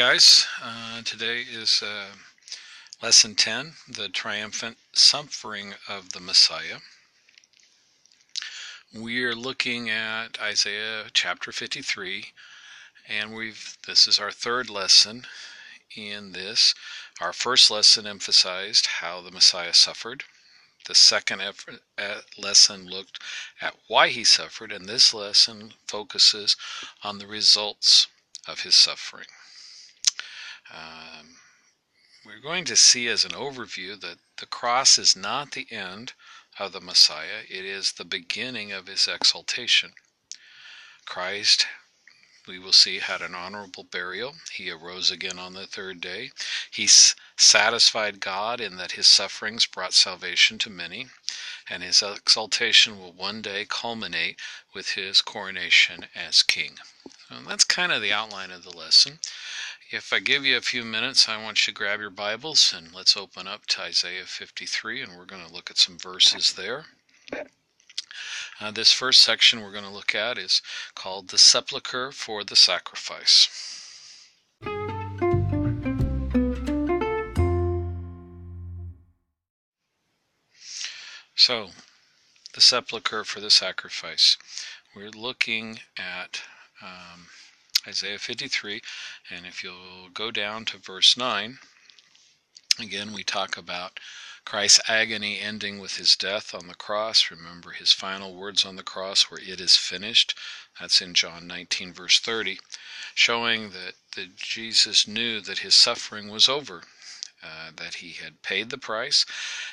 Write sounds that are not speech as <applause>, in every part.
Guys. Uh, today is uh, lesson 10 the triumphant suffering of the Messiah. We are looking at Isaiah chapter 53, and we've this is our third lesson in this. Our first lesson emphasized how the Messiah suffered. The second effort, uh, lesson looked at why he suffered, and this lesson focuses on the results of his suffering. Um, we're going to see as an overview that the cross is not the end of the Messiah, it is the beginning of his exaltation. Christ, we will see, had an honorable burial. He arose again on the third day. He satisfied God in that his sufferings brought salvation to many, and his exaltation will one day culminate with his coronation as king. That's kind of the outline of the lesson. If I give you a few minutes, I want you to grab your Bibles and let's open up to Isaiah 53, and we're going to look at some verses there. Uh, this first section we're going to look at is called The Sepulchre for the Sacrifice. So, the sepulchre for the sacrifice. We're looking at um, Isaiah 53. And if you'll go down to verse 9, again, we talk about Christ's agony ending with his death on the cross. Remember his final words on the cross where it is finished. That's in John 19, verse 30, showing that, that Jesus knew that his suffering was over. Uh, that he had paid the price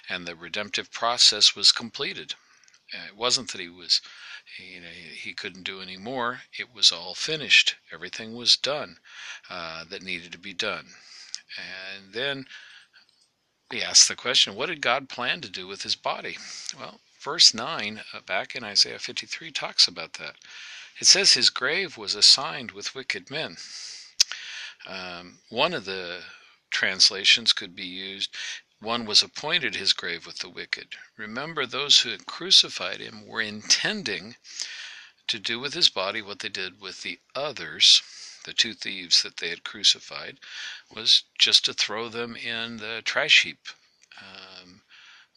and the redemptive process was completed. Uh, it wasn't that he was you know, he couldn't do any more. It was all finished. Everything was done uh, that needed to be done. And then we ask the question, what did God plan to do with his body? Well, verse 9 uh, back in Isaiah 53 talks about that. It says his grave was assigned with wicked men. Um, one of the translations could be used one was appointed his grave with the wicked. Remember, those who had crucified him were intending to do with his body what they did with the others, the two thieves that they had crucified, was just to throw them in the trash heap. Um,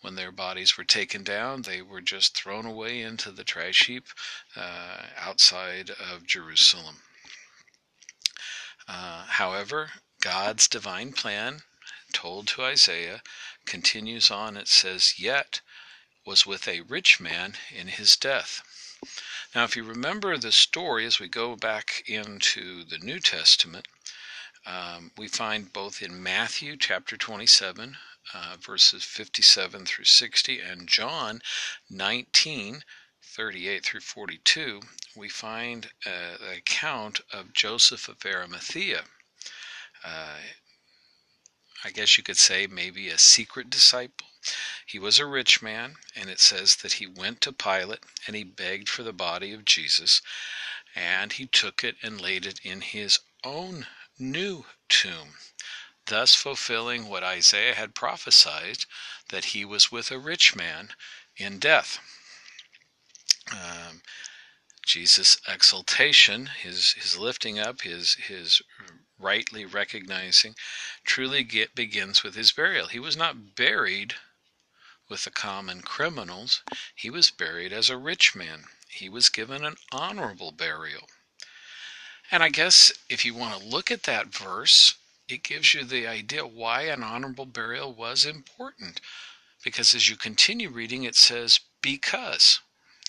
when their bodies were taken down, they were just thrown away into the trash heap uh, outside of Jerusalem. Uh, however, God's divine plan told to Isaiah continues on. It says, Yet was with a rich man in his death. Now, if you remember the story as we go back into the New Testament, um, we find both in Matthew chapter 27, uh, verses 57 through 60, and John 19, 38 through 42, we find uh, an account of Joseph of Arimathea. Uh, I guess you could say, maybe a secret disciple. He was a rich man, and it says that he went to Pilate and he begged for the body of Jesus, and he took it and laid it in his own new tomb, thus fulfilling what Isaiah had prophesied that he was with a rich man in death. Um, Jesus' exaltation, his his lifting up, his his rightly recognizing, truly get, begins with his burial. He was not buried with the common criminals, he was buried as a rich man. He was given an honorable burial. And I guess if you want to look at that verse, it gives you the idea why an honorable burial was important. Because as you continue reading, it says, because.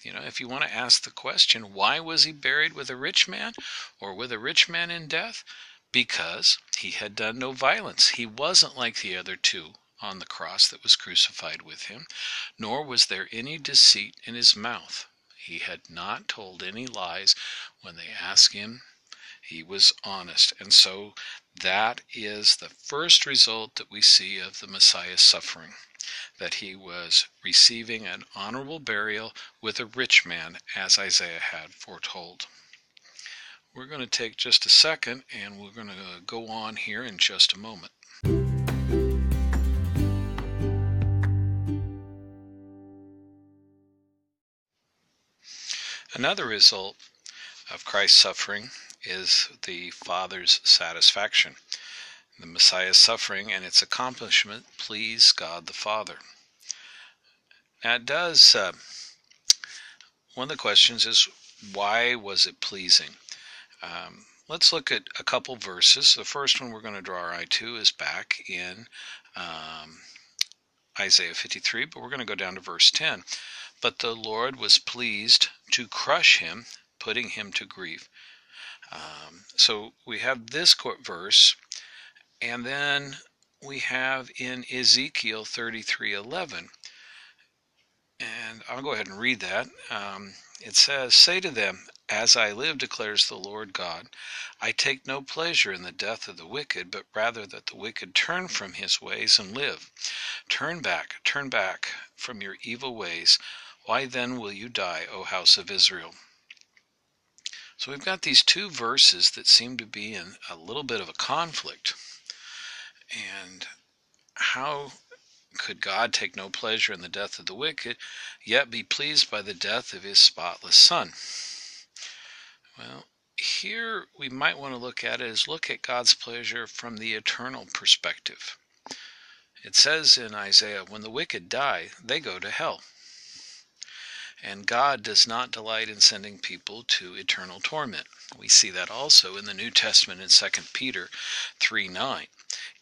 You know, if you want to ask the question, why was he buried with a rich man or with a rich man in death? Because he had done no violence. He wasn't like the other two on the cross that was crucified with him, nor was there any deceit in his mouth. He had not told any lies when they asked him. He was honest. And so that is the first result that we see of the Messiah's suffering that he was receiving an honorable burial with a rich man, as Isaiah had foretold. We're going to take just a second and we're going to go on here in just a moment. Another result of Christ's suffering is the Father's satisfaction. The Messiah's suffering and its accomplishment please God the Father. Now it does, uh, one of the questions is why was it pleasing? Um, let's look at a couple verses. The first one we're going to draw our eye to is back in um, Isaiah 53, but we're going to go down to verse 10. But the Lord was pleased to crush him, putting him to grief. Um, so we have this verse and then we have in Ezekiel 33:11, and I'll go ahead and read that. Um, it says, "Say to them, As I live, declares the Lord God, I take no pleasure in the death of the wicked, but rather that the wicked turn from his ways and live. Turn back, turn back from your evil ways. Why then will you die, O house of Israel?" So we've got these two verses that seem to be in a little bit of a conflict. And how could God take no pleasure in the death of the wicked, yet be pleased by the death of his spotless Son? Well, here we might want to look at it as look at God's pleasure from the eternal perspective. It says in Isaiah, when the wicked die, they go to hell. And God does not delight in sending people to eternal torment. We see that also in the New Testament in 2 Peter 3 9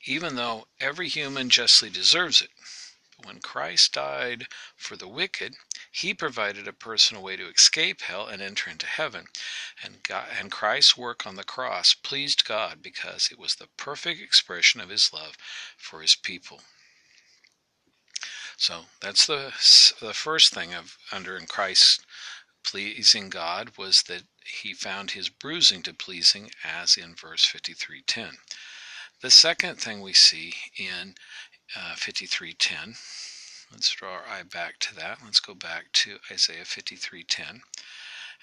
even though every human justly deserves it. When Christ died for the wicked, he provided a personal way to escape hell and enter into heaven. And, God, and Christ's work on the cross pleased God because it was the perfect expression of his love for his people. So that's the, the first thing of under in Christ pleasing God was that he found his bruising to pleasing as in verse 53:10. The second thing we see in uh, 53:10, let's draw our eye back to that. Let's go back to Isaiah 53:10,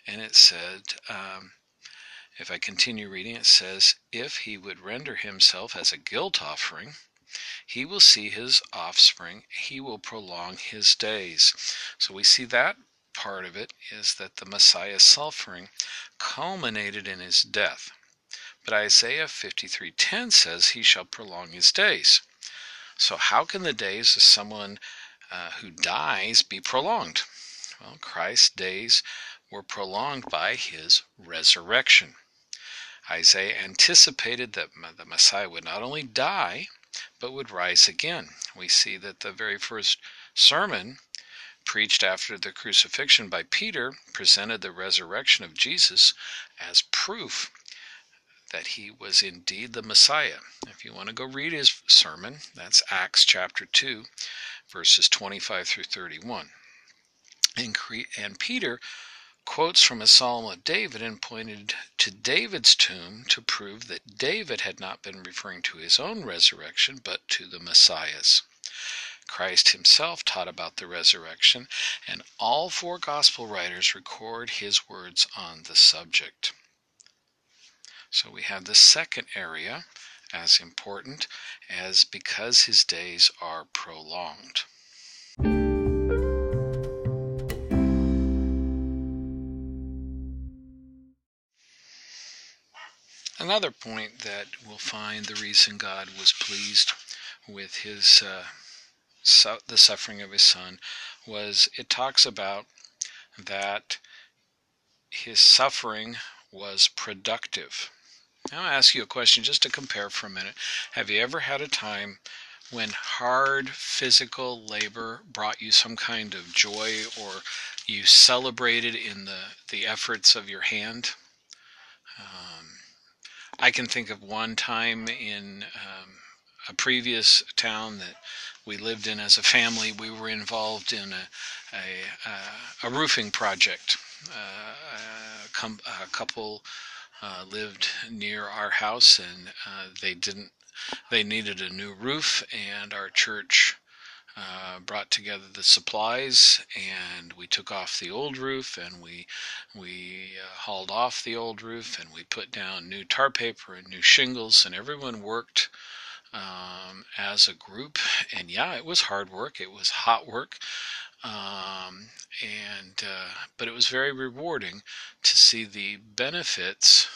and it said, um, if I continue reading, it says, "If he would render himself as a guilt offering." He will see his offspring, he will prolong his days. So we see that part of it is that the Messiah's suffering culminated in his death. But Isaiah 53:10 says he shall prolong his days. So how can the days of someone uh, who dies be prolonged? Well, Christ's days were prolonged by his resurrection. Isaiah anticipated that the Messiah would not only die, but would rise again. We see that the very first sermon preached after the crucifixion by Peter presented the resurrection of Jesus as proof that he was indeed the Messiah. If you want to go read his sermon, that's Acts chapter 2, verses 25 through 31. And, and Peter quotes from a psalm of David and pointed to David's tomb to prove that David had not been referring to his own resurrection, but to the Messiah's. Christ himself taught about the resurrection, and all four gospel writers record his words on the subject. So we have the second area as important as because his days are prolonged. Another point that we'll find the reason God was pleased with his uh, the suffering of his son was it talks about that his suffering was productive. I'll ask you a question just to compare for a minute. Have you ever had a time when hard physical labor brought you some kind of joy or you celebrated in the, the efforts of your hand? Um, I can think of one time in um, a previous town that we lived in as a family. We were involved in a, a, a roofing project. Uh, a, a couple uh, lived near our house, and uh, they didn't. They needed a new roof, and our church uh, brought together the supplies, and we took off the old roof, and we we uh, hauled off the old roof, and we put down new tar paper and new shingles, and everyone worked um, as a group. And yeah, it was hard work. It was hot work. Um, and uh, but it was very rewarding to see the benefits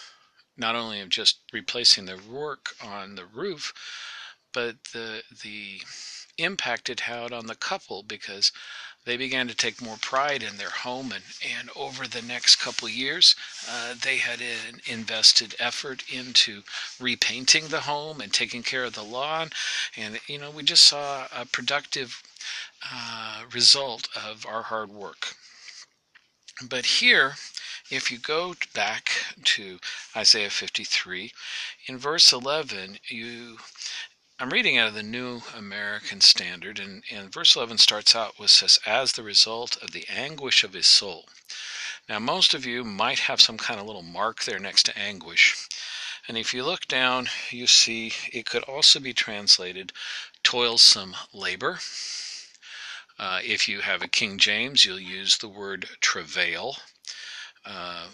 not only of just replacing the work on the roof, but the the impact it had on the couple because they began to take more pride in their home and, and over the next couple years uh, they had in, invested effort into repainting the home and taking care of the lawn. And you know we just saw a productive uh, result of our hard work. But here if you go back to Isaiah 53 in verse 11 you I'm reading out of the New American Standard, and, and verse 11 starts out with says, as the result of the anguish of his soul. Now, most of you might have some kind of little mark there next to anguish. And if you look down, you see it could also be translated toilsome labor. Uh, if you have a King James, you'll use the word travail, uh,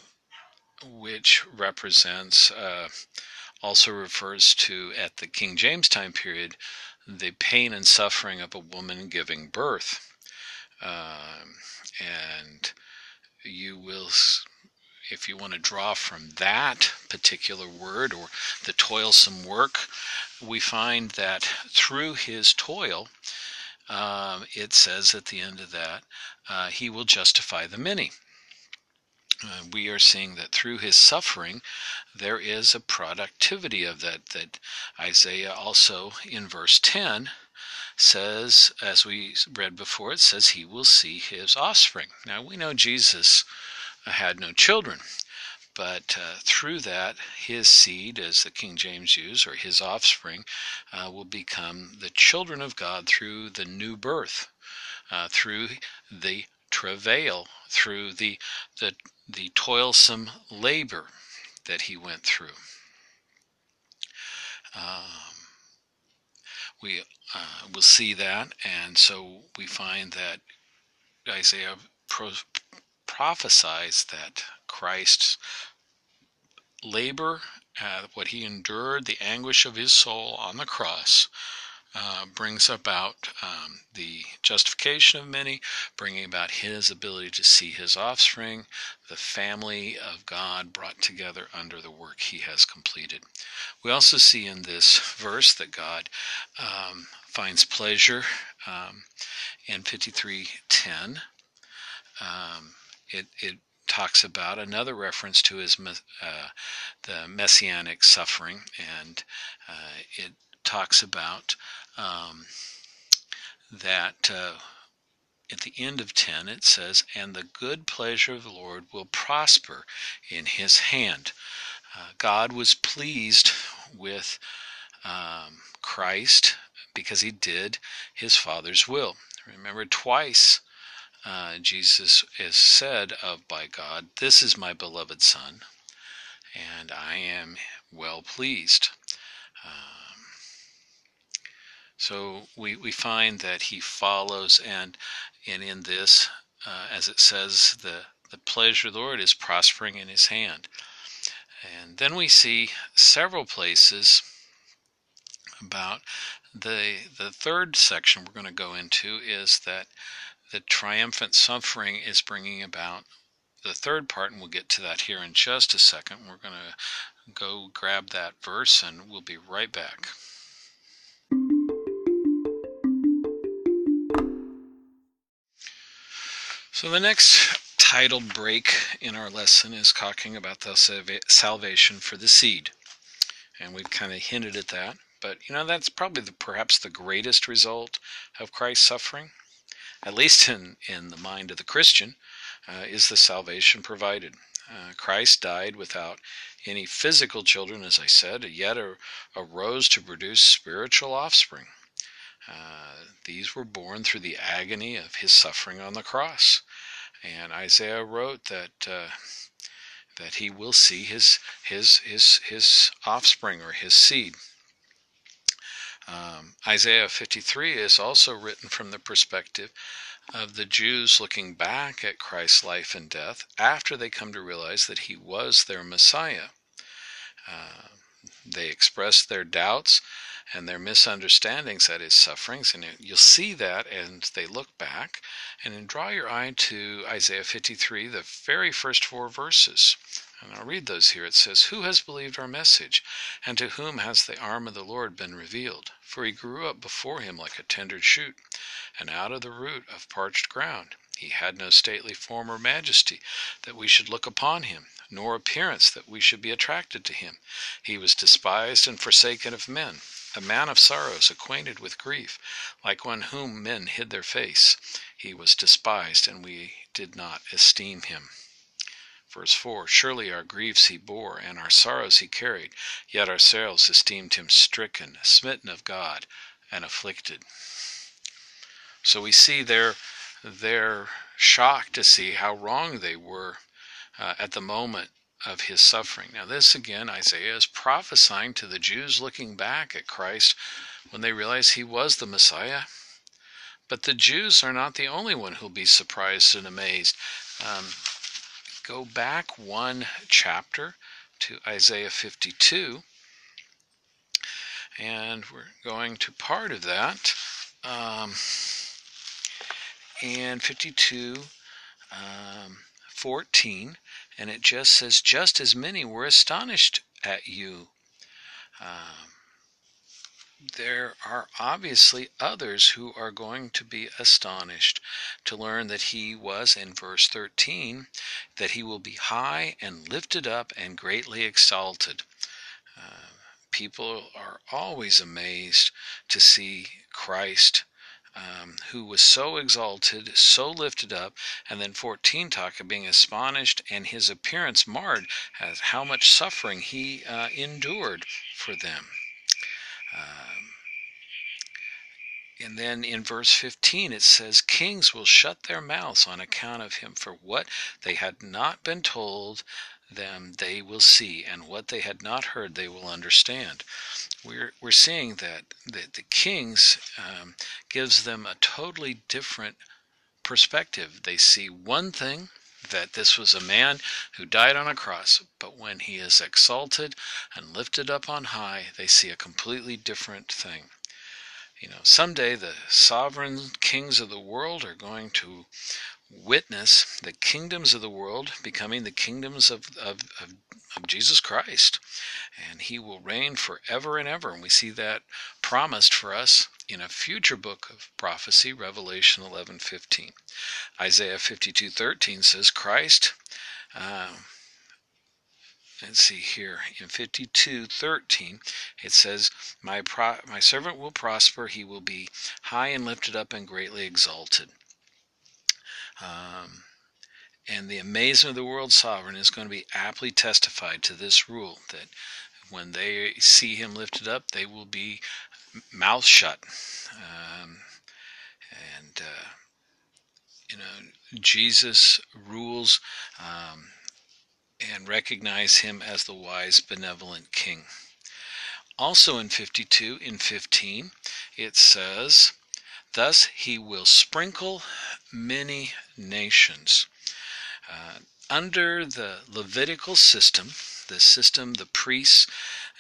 which represents. Uh, also refers to, at the King James time period, the pain and suffering of a woman giving birth. Um, and you will, if you want to draw from that particular word or the toilsome work, we find that through his toil, um, it says at the end of that, uh, he will justify the many uh, we are seeing that through his suffering, there is a productivity of that. That Isaiah also in verse 10 says, as we read before, it says he will see his offspring. Now we know Jesus had no children, but uh, through that, his seed, as the King James use, or his offspring, uh, will become the children of God through the new birth, uh, through the travail, through the the the toilsome labor that he went through. Um, we uh, will see that, and so we find that Isaiah pro- prophesies that Christ's labor, uh, what he endured, the anguish of his soul on the cross, uh, brings about um, the justification of many, bringing about his ability to see his offspring, the family of God brought together under the work he has completed. We also see in this <laughs> verse that God um, finds pleasure um, in 53:10. Um, it, it talks about another reference to his uh, the messianic suffering, and uh, it talks about um, that uh, at the end of 10 it says, And the good pleasure of the Lord will prosper in his hand. Uh, God was pleased with um, Christ because he did his Father's will. Remember, twice uh, Jesus is said of by God, This is my beloved Son, and I am well pleased. Uh, so we, we find that he follows, and, and in this, uh, as it says, the, the pleasure of the Lord is prospering in his hand. And then we see several places about the the third section we're going to go into is that the triumphant suffering is bringing about the third part, and we'll get to that here in just a second. We're going to go grab that verse, and we'll be right back. So the next titled break in our lesson is talking about the salvation for the seed. And we've kind of hinted at that. But, you know, that's probably the, perhaps the greatest result of Christ's suffering, at least in, in the mind of the Christian, uh, is the salvation provided. Uh, Christ died without any physical children, as I said, yet arose to produce spiritual offspring. Uh, these were born through the agony of his suffering on the cross. And Isaiah wrote that uh, that he will see his his his his offspring or his seed. Um, Isaiah 53 is also written from the perspective of the Jews looking back at Christ's life and death after they come to realize that he was their Messiah. Uh, they express their doubts and their misunderstandings at his sufferings. And you'll see that as they look back. And draw your eye to Isaiah 53, the very first four verses. And I'll read those here. It says, Who has believed our message? And to whom has the arm of the Lord been revealed? For he grew up before him like a tender shoot, and out of the root of parched ground. He had no stately form or majesty, that we should look upon him, nor appearance, that we should be attracted to him. He was despised and forsaken of men a man of sorrows, acquainted with grief, like one whom men hid their face. He was despised, and we did not esteem him. Verse 4 Surely our griefs he bore, and our sorrows he carried, yet ourselves esteemed him stricken, smitten of God, and afflicted. So we see they're, they're shocked to see how wrong they were uh, at the moment of his suffering. Now, this again, Isaiah is prophesying to the Jews looking back at Christ when they realize he was the Messiah. But the Jews are not the only one who'll be surprised and amazed. Um, go back one chapter to Isaiah 52, and we're going to part of that. Um, and 52, um, 14 and it just says, just as many were astonished at you. Um, there are obviously others who are going to be astonished to learn that he was, in verse 13, that he will be high and lifted up and greatly exalted. Uh, people are always amazed to see Christ um, who was so exalted, so lifted up, and then 14 talk of being astonished and his appearance marred as how much suffering he uh, endured for them. Um, and then in verse 15 it says, Kings will shut their mouths on account of him, for what they had not been told them they will see, and what they had not heard they will understand we're, we're seeing that the, the kings um, gives them a totally different perspective. They see one thing, that this was a man who died on a cross, but when he is exalted and lifted up on high, they see a completely different thing. You know, someday the sovereign kings of the world are going to witness the kingdoms of the world becoming the kingdoms of, of, of, of, Jesus Christ. And he will reign forever and ever. And we see that promised for us in a future book of prophecy, Revelation 11 15. Isaiah 52 13 says, Christ. Uh, let's see here. In 52 13 it says my pro- my servant will prosper. He will be high and lifted up and greatly exalted. Um, and the amazement of the world sovereign is going to be aptly testified to this rule that when they see him lifted up, they will be mouth shut. Um, and, uh, you know, Jesus rules um, and recognize him as the wise, benevolent king. Also in 52, in 15, it says, Thus he will sprinkle many nations. Uh, under the Levitical system, the system the priests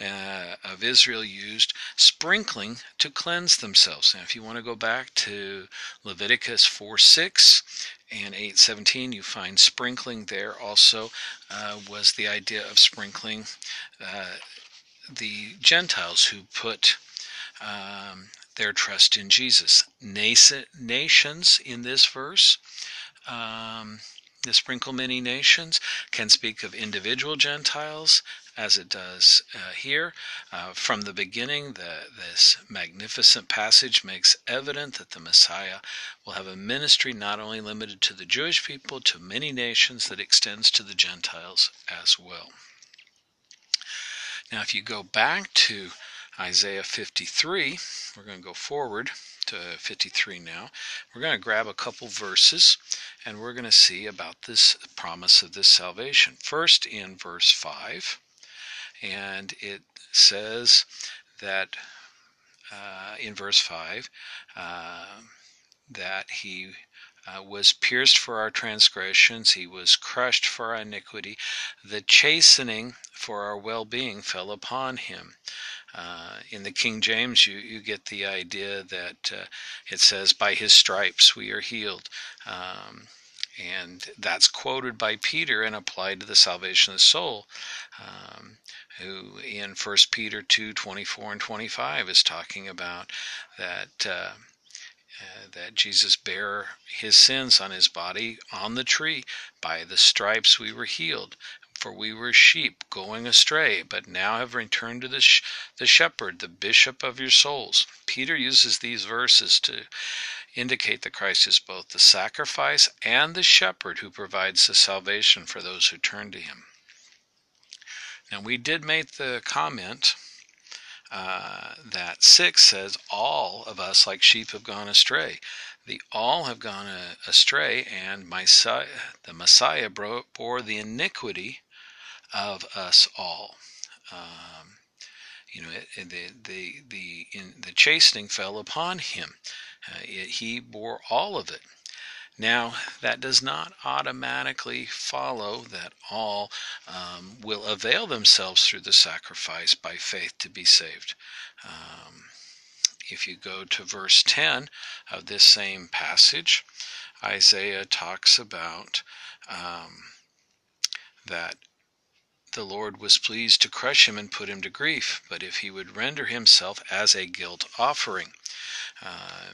uh, of Israel used, sprinkling to cleanse themselves. Now, if you want to go back to Leviticus 4 6 and 817, you find sprinkling there also uh, was the idea of sprinkling uh, the Gentiles who put um, their trust in Jesus. Nations in this verse, um, the sprinkle many nations, can speak of individual Gentiles as it does uh, here. Uh, from the beginning, the, this magnificent passage makes evident that the Messiah will have a ministry not only limited to the Jewish people, to many nations that extends to the Gentiles as well. Now, if you go back to Isaiah 53. We're going to go forward to 53 now. We're going to grab a couple verses and we're going to see about this promise of this salvation. First, in verse 5, and it says that uh, in verse 5 uh, that he uh, was pierced for our transgressions, he was crushed for our iniquity. The chastening for our well-being fell upon him. Uh, in the King James, you, you get the idea that uh, it says, By his stripes we are healed. Um, and that's quoted by Peter and applied to the salvation of the soul, um, who in 1 Peter 2 24 and 25 is talking about that. Uh, uh, that Jesus bare his sins on his body on the tree. By the stripes we were healed. For we were sheep going astray, but now have returned to the, sh- the shepherd, the bishop of your souls. Peter uses these verses to indicate that Christ is both the sacrifice and the shepherd who provides the salvation for those who turn to him. Now, we did make the comment uh, that 6 says, All of us like sheep have gone astray. The all have gone astray, and the Messiah bore the iniquity of us all. Um, you know, it, the the the in, the chastening fell upon him. Uh, it, he bore all of it. Now, that does not automatically follow that all um, will avail themselves through the sacrifice by faith to be saved. Um, if you go to verse 10 of this same passage, Isaiah talks about um, that the Lord was pleased to crush him and put him to grief, but if he would render himself as a guilt offering. Uh,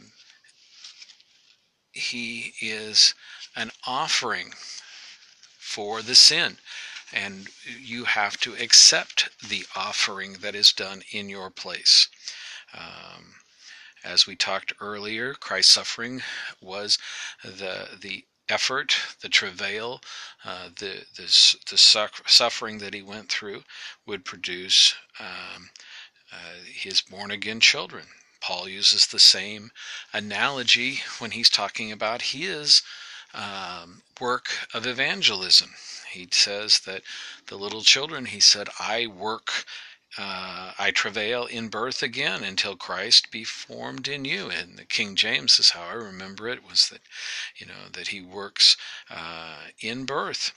he is an offering for the sin. And you have to accept the offering that is done in your place. Um, as we talked earlier, Christ's suffering was the the effort, the travail, uh, the, the the suffering that he went through would produce um, uh, his born again children. Paul uses the same analogy when he's talking about his um, work of evangelism. He says that the little children, he said, I work, uh, I travail in birth again until Christ be formed in you. And the King James is how I remember it was that, you know, that he works uh, in birth.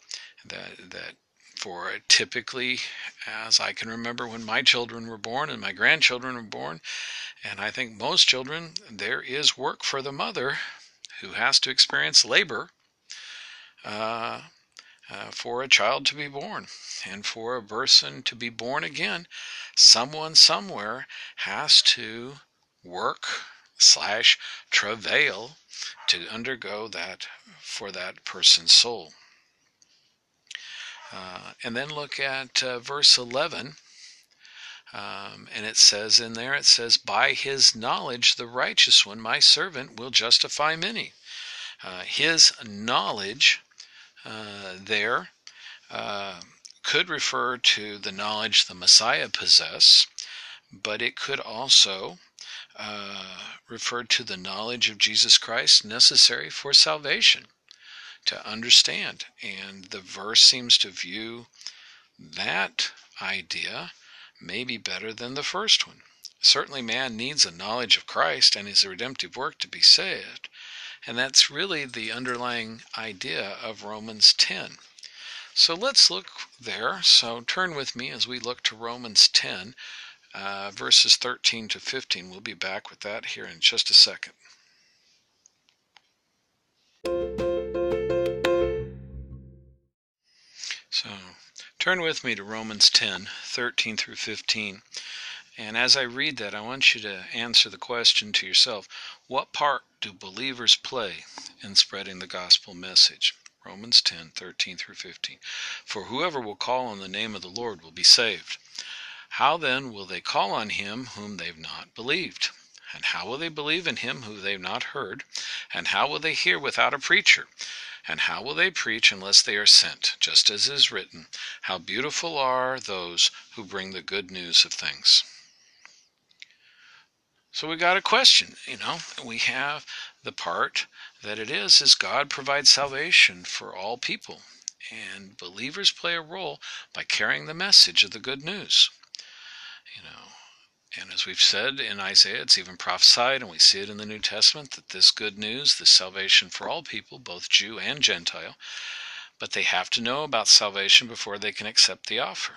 That that for typically, as I can remember when my children were born and my grandchildren were born, and I think most children, there is work for the mother who has to experience labor uh, uh, for a child to be born. And for a person to be born again, someone somewhere has to work slash travail to undergo that for that person's soul. Uh, and then look at uh, verse 11. Um, and it says in there, it says, By his knowledge, the righteous one, my servant, will justify many. Uh, his knowledge there uh, could refer to the knowledge the Messiah possessed, but it could also uh, refer to the knowledge of Jesus Christ necessary for salvation to understand. And the verse seems to view that idea maybe better than the first one. Certainly, man needs a knowledge of Christ and his redemptive work to be saved. And that's really the underlying idea of Romans 10. So let's look there. So turn with me as we look to Romans 10, uh, verses 13 to 15. We'll be back with that here in just a second. So turn with me to Romans 10 13 through 15. And as I read that, I want you to answer the question to yourself what part do believers play in spreading the gospel message? Romans 10:13 through 15. For whoever will call on the name of the Lord will be saved. How then will they call on him whom they've not believed? And how will they believe in him who they've not heard? And how will they hear without a preacher? And how will they preach unless they are sent? Just as is written, How beautiful are those who bring the good news of things. So we got a question, you know, we have the part that it is is God provides salvation for all people and believers play a role by carrying the message of the good news. You know, and as we've said in Isaiah, it's even prophesied, and we see it in the New Testament, that this good news, this salvation for all people, both Jew and Gentile, but they have to know about salvation before they can accept the offer.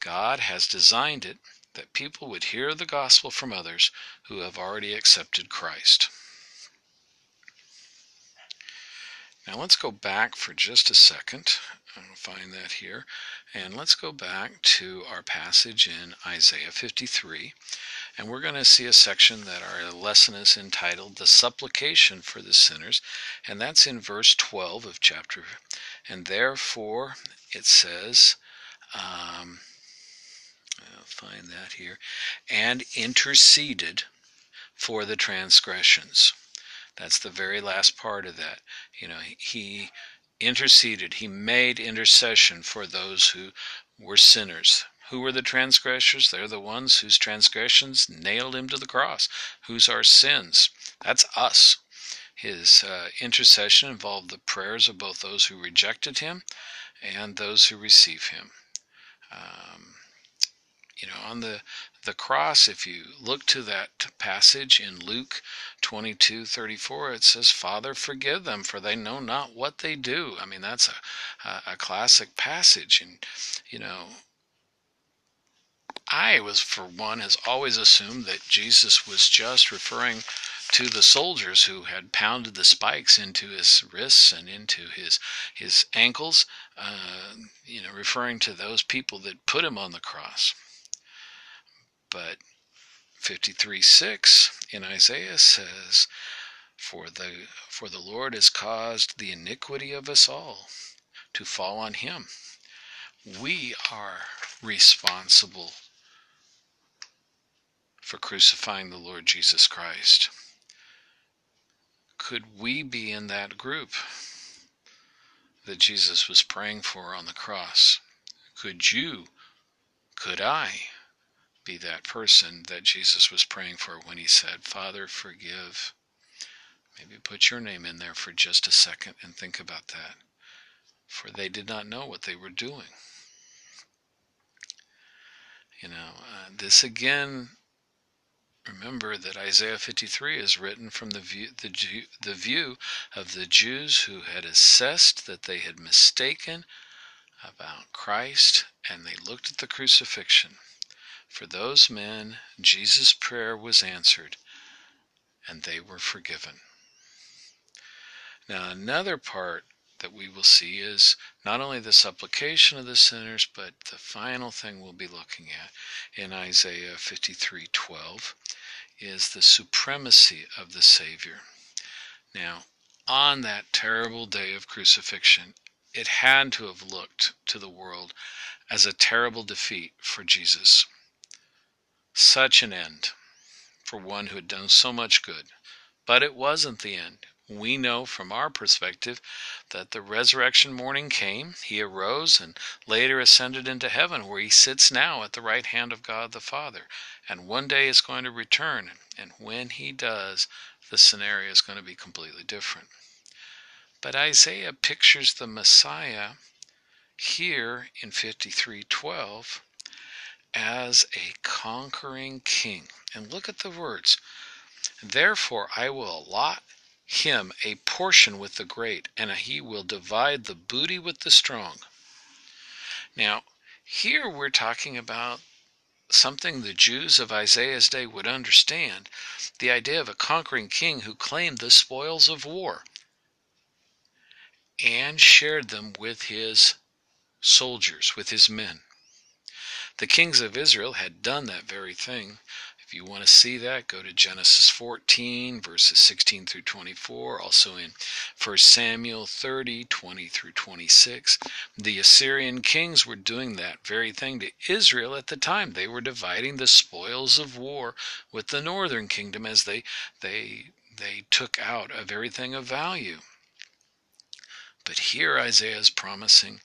God has designed it that people would hear the gospel from others who have already accepted Christ. Now let's go back for just a second. I'll find that here. And let's go back to our passage in Isaiah 53. And we're going to see a section that our lesson is entitled The Supplication for the Sinners. And that's in verse 12 of chapter. And therefore it says, um, I'll find that here, and interceded for the transgressions. That's the very last part of that. You know, he interceded, he made intercession for those who were sinners. Who were the transgressors? They're the ones whose transgressions nailed him to the cross. Whose are sins? That's us. His uh, intercession involved the prayers of both those who rejected him and those who receive him. Um, you know, on the the cross, if you look to that passage in Luke 22 34, it says, Father, forgive them, for they know not what they do. I mean, that's a, a, a classic passage. And, you know, I was, for one, has always assumed that Jesus was just referring to the soldiers who had pounded the spikes into his wrists and into his his ankles, uh, you know, referring to those people that put him on the cross. But 53:6 in Isaiah says, "For the for the Lord has caused the iniquity of us all to fall on him." We are responsible for crucifying the Lord Jesus Christ. Could we be in that group that Jesus was praying for on the cross? Could you, could I be that person that Jesus was praying for when he said, Father, forgive. Maybe put your name in there for just a second and think about that. For they did not know what they were doing. You know, uh, this again, remember that Isaiah 53 is written from the view, the, the view of the Jews who had assessed that they had mistaken about Christ and they looked at the crucifixion for those men, Jesus' prayer was answered, and they were forgiven. Now, another part that we will see is not only the supplication of the sinners, but the final thing we'll be looking at in Isaiah 53:12 is the supremacy of the Savior. Now, on that terrible day of crucifixion, it had to have looked to the world as a terrible defeat for Jesus. Such an end for one who had done so much good. But it wasn't the end. We know from our perspective that the resurrection morning came, he arose, and later ascended into heaven, where he sits now at the right hand of God the Father, and one day is going to return. And when he does, the scenario is going to be completely different. But Isaiah pictures the Messiah here in 53:12 as a conquering king. And look at the words. Therefore I will allot him a portion with the great, and he will divide the booty with the strong. Now, here we're talking about something the Jews of Isaiah's day would understand the idea of a conquering king who claimed the spoils of war and shared them with his soldiers, with his men. The kings of Israel had done that very thing. If you want to see that, go to Genesis 14, verses 16 through 24, also in 1 Samuel 30, 20 through 26. The Assyrian kings were doing that very thing to Israel at the time. They were dividing the spoils of war with the northern kingdom as they they they took out of everything of value. But here Isaiah is promising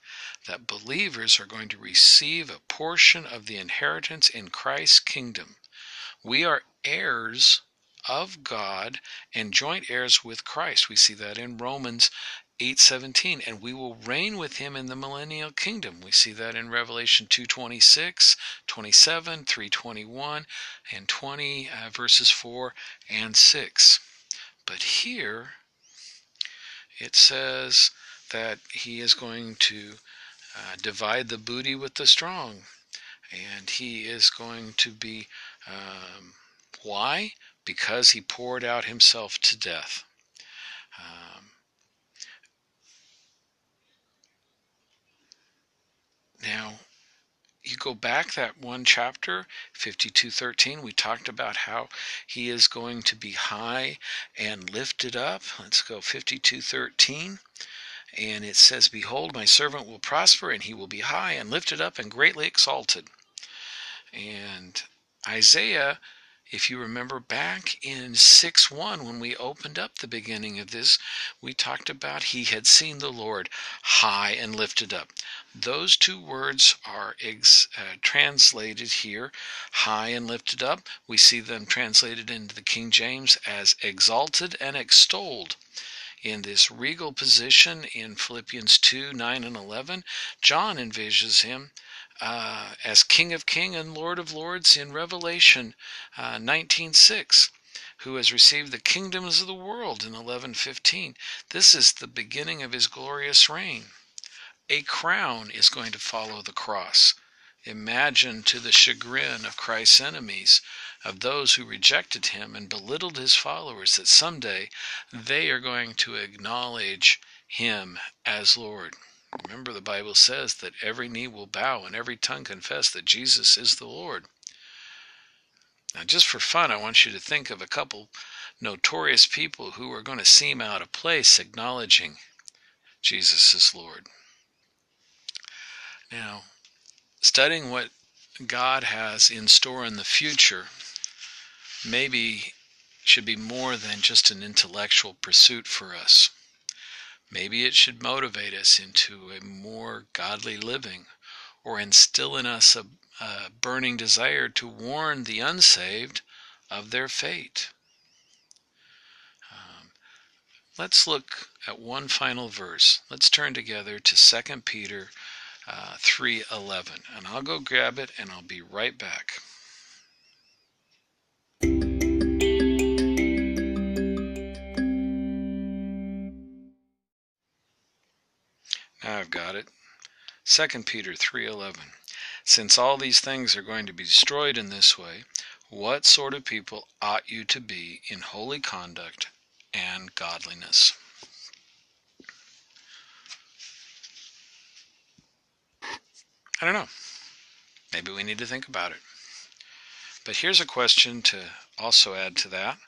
that believers are going to receive a portion of the inheritance in Christ's kingdom. We are heirs of God and joint heirs with Christ. We see that in Romans 8:17 and we will reign with him in the millennial kingdom. We see that in Revelation 2:26, 27, 3:21 and 20 uh, verses 4 and 6. But here it says that he is going to uh, divide the booty with the strong. and he is going to be. Um, why? Because he poured out himself to death. Um, now, you go back that one chapter 5213 we talked about how he is going to be high and lifted up let's go 5213 and it says behold my servant will prosper and he will be high and lifted up and greatly exalted and isaiah if you remember back in 6 1, when we opened up the beginning of this, we talked about he had seen the Lord high and lifted up. Those two words are ex, uh, translated here, high and lifted up. We see them translated into the King James as exalted and extolled in this regal position in Philippians 2 9 and 11. John envisions him uh, as King of King and Lord of Lords in Revelation uh, 19:6, who has received the kingdoms of the world in 11:15. This is the beginning of his glorious reign. A crown is going to follow the cross. Imagine to the chagrin of Christ's enemies, of those who rejected him and belittled his followers, that someday they are going to acknowledge him as Lord. Remember, the Bible says that every knee will bow and every tongue confess that Jesus is the Lord. Now, just for fun, I want you to think of a couple notorious people who are going to seem out of place acknowledging Jesus is Lord. Now, studying what God has in store in the future maybe should be more than just an intellectual pursuit for us. Maybe it should motivate us into a more godly living or instill in us a, a burning desire to warn the unsaved of their fate. Um, let's look at one final verse. Let's turn together to 2 Peter uh, 3:11 and I'll go grab it and I'll be right back. Now I've got it. 2 Peter 3:11. Since all these things are going to be destroyed in this way, what sort of people ought you to be in holy conduct and godliness? I don't know. Maybe we need to think about it. But here's a question to also add to that.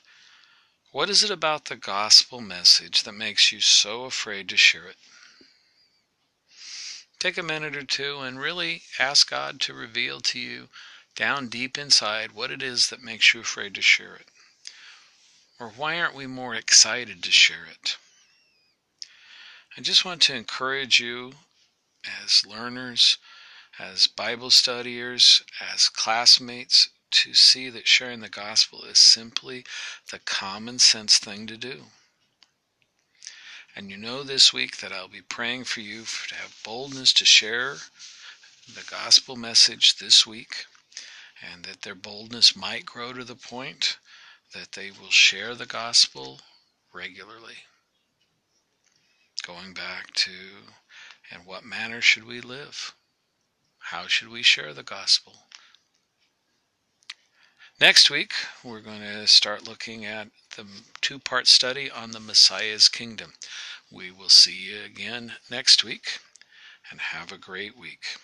What is it about the gospel message that makes you so afraid to share it? take a minute or two and really ask God to reveal to you down deep inside what it is that makes you afraid to share it. Or why aren't we more excited to share it? I just want to encourage you as learners, as Bible studiers, as classmates, to see that sharing the gospel is simply the common sense thing to do. And you know this week that I'll be praying for you to have boldness to share the gospel message this week, and that their boldness might grow to the point that they will share the gospel regularly. Going back to, in what manner should we live? How should we share the gospel? Next week, we're going to start looking at the two part study on the Messiah's kingdom. We will see you again next week and have a great week.